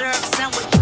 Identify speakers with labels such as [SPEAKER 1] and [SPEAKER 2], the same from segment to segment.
[SPEAKER 1] syrup sandwich.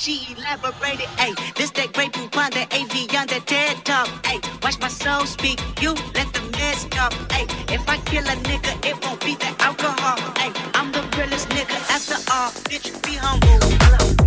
[SPEAKER 1] She elaborated, Hey, This that Grey Poupon, that Evian that TED talk, Hey, Watch my soul speak, you let the mess talk, Hey, If I kill a nigga, it won't be the alcohol, Hey, I'm the realest nigga after all, bitch, be humble.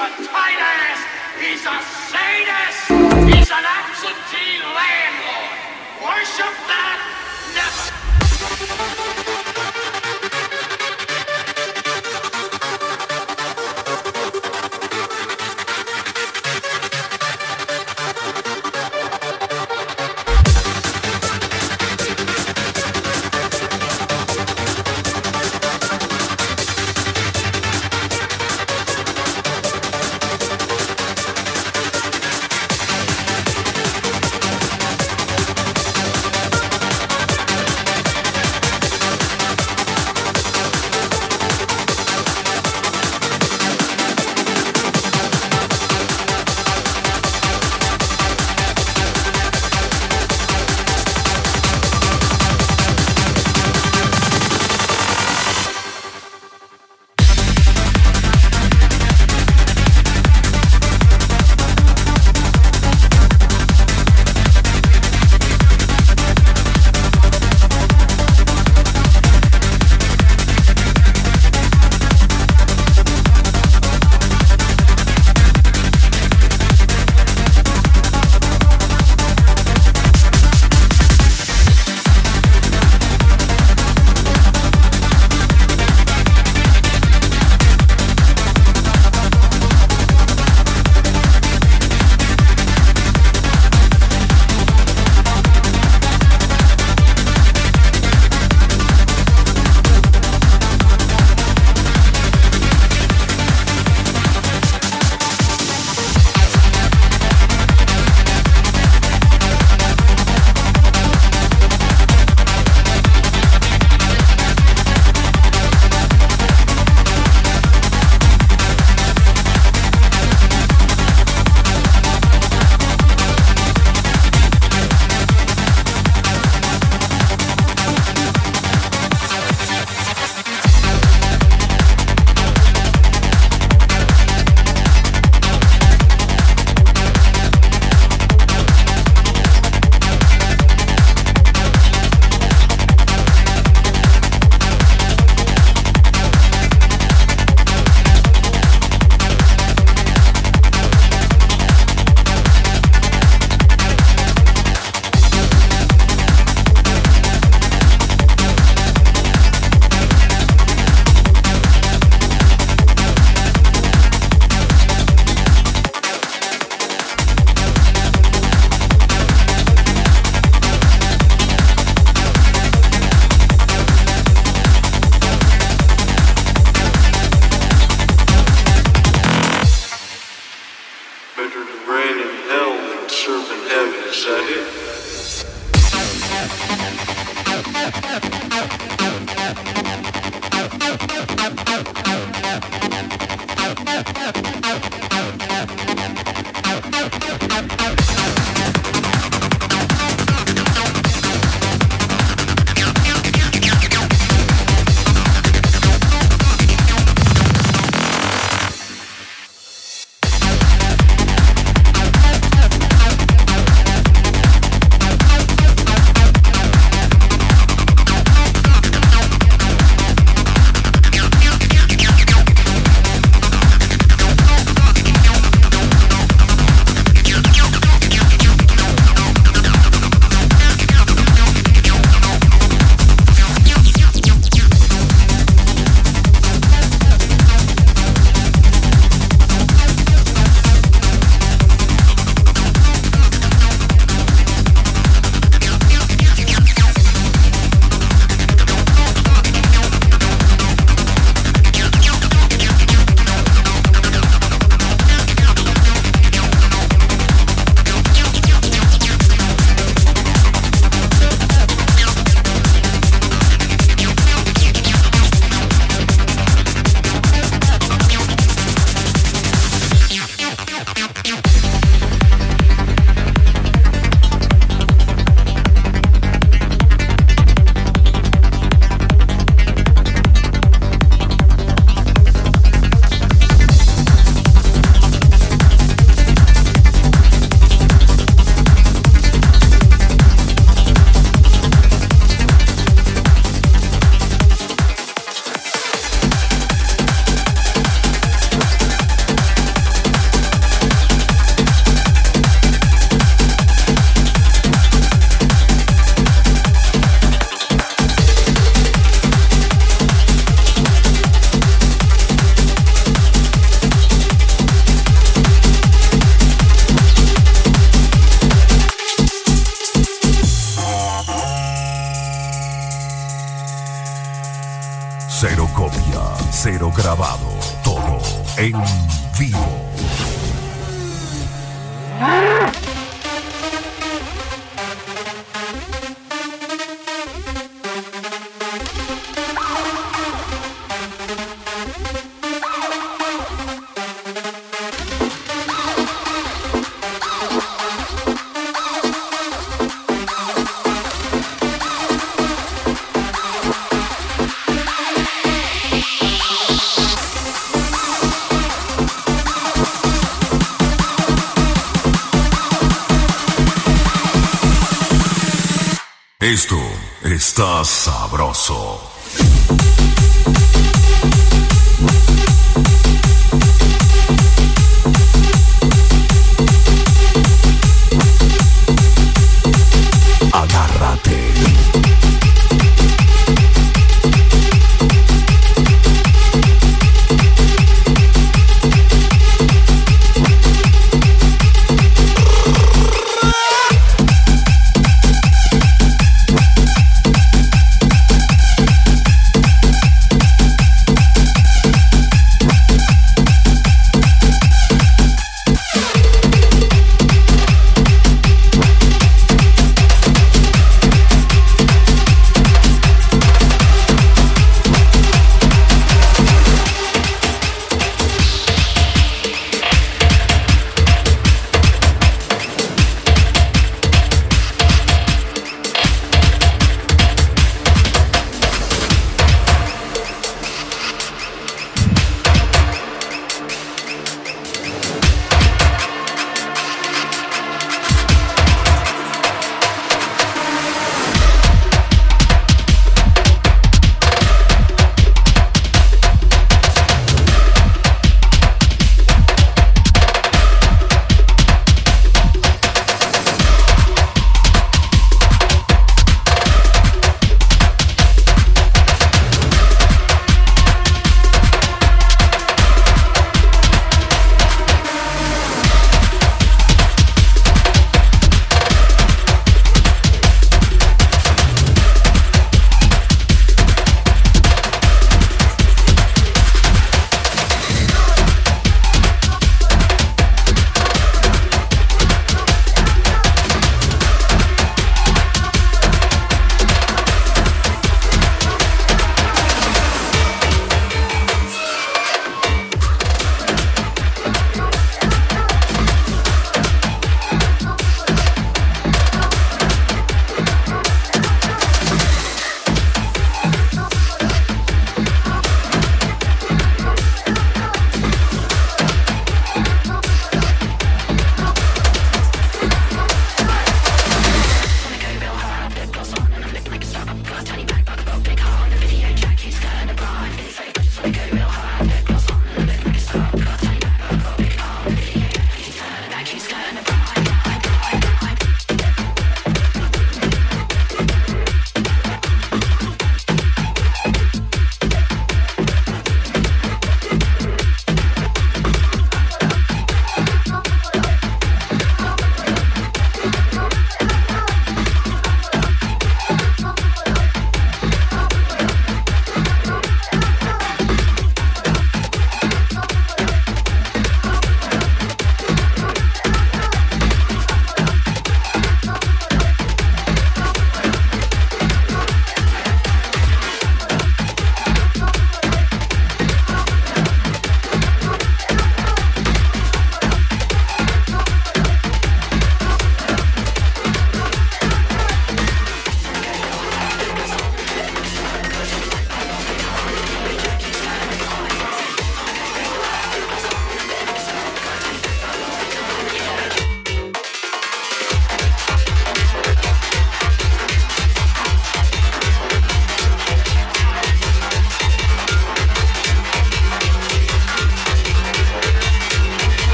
[SPEAKER 2] a tight ass. He's a sadist. He's an absentee landlord. Worship that never.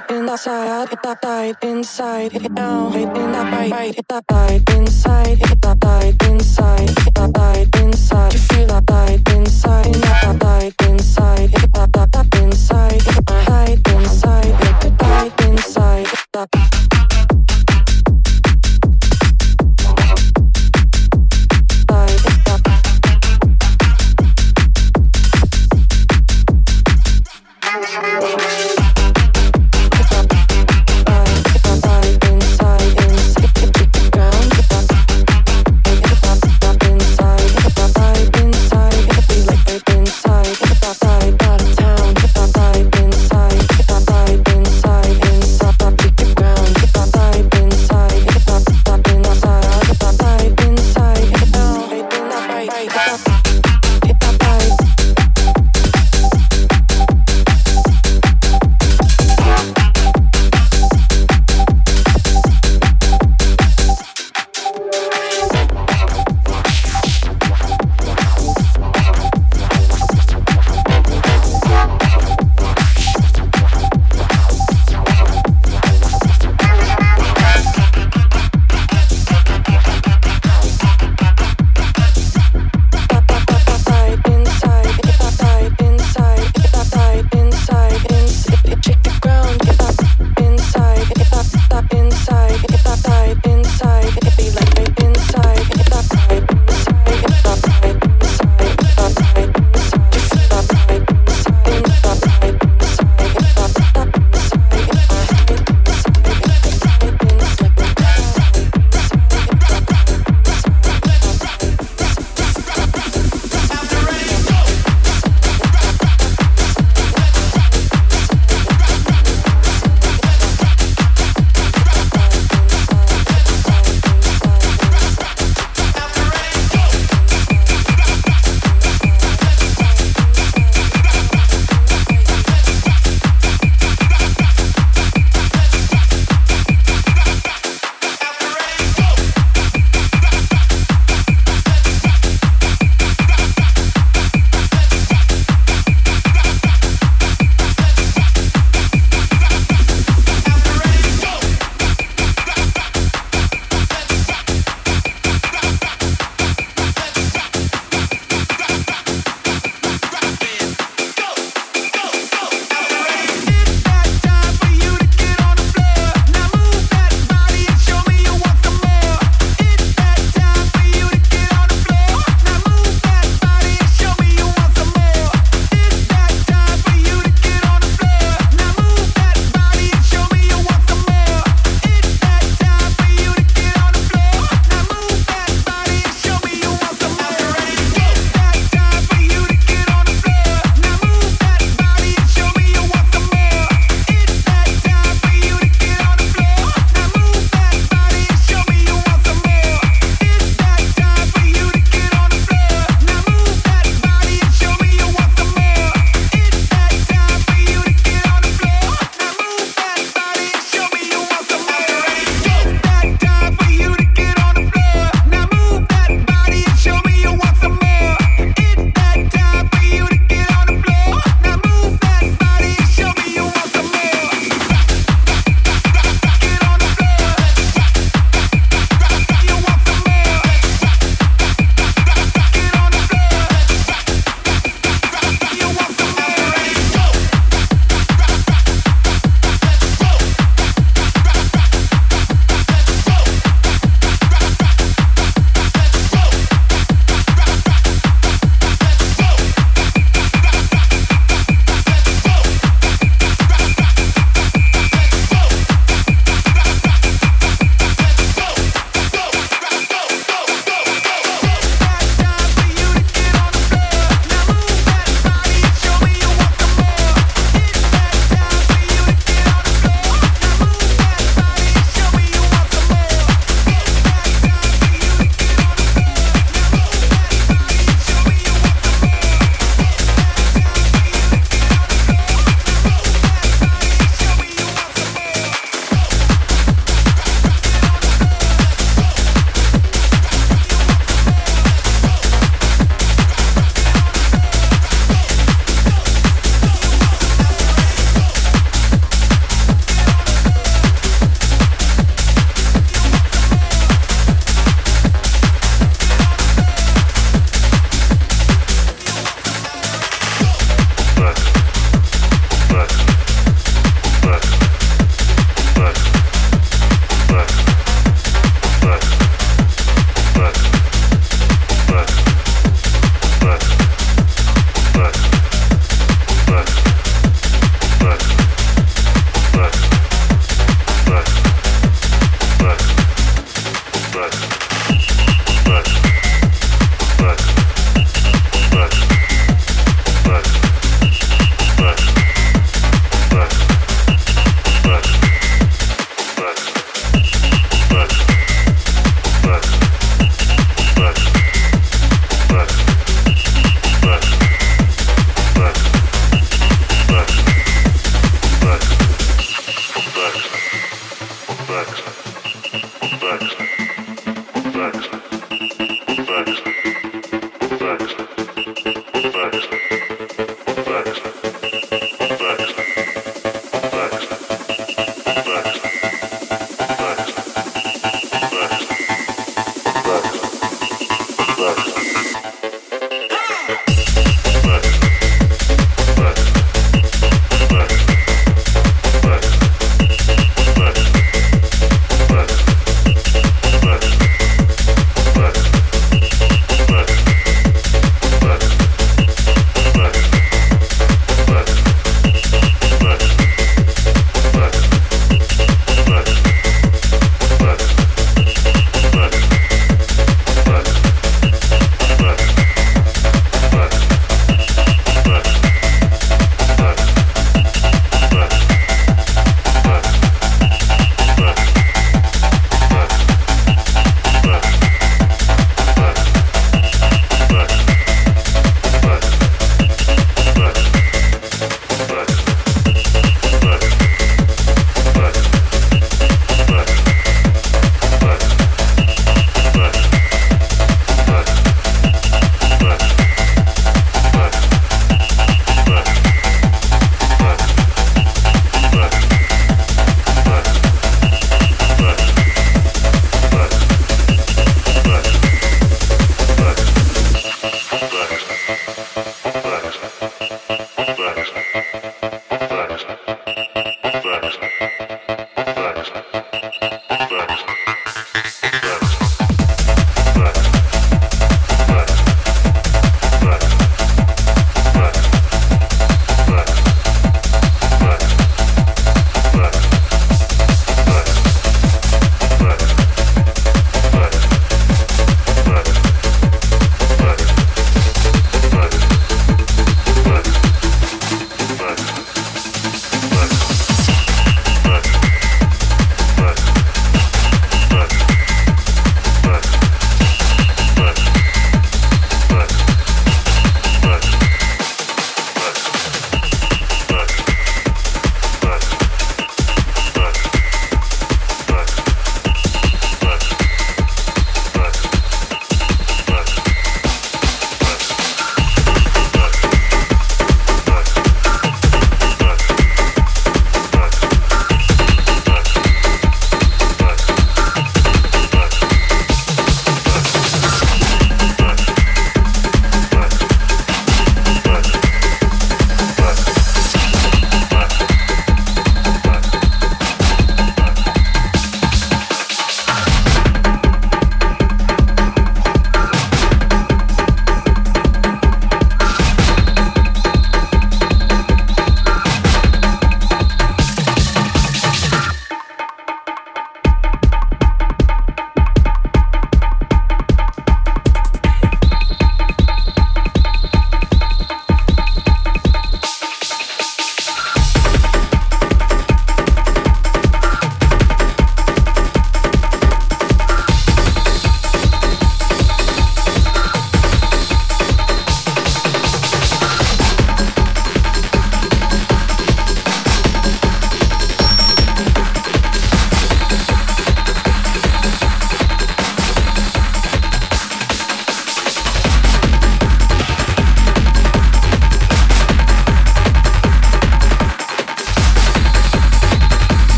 [SPEAKER 3] up inside, it up tight inside, it down, it in that right, right, it up tight inside, it up tight inside, it up tight inside, you feel up tight inside, it up tight inside, it up tight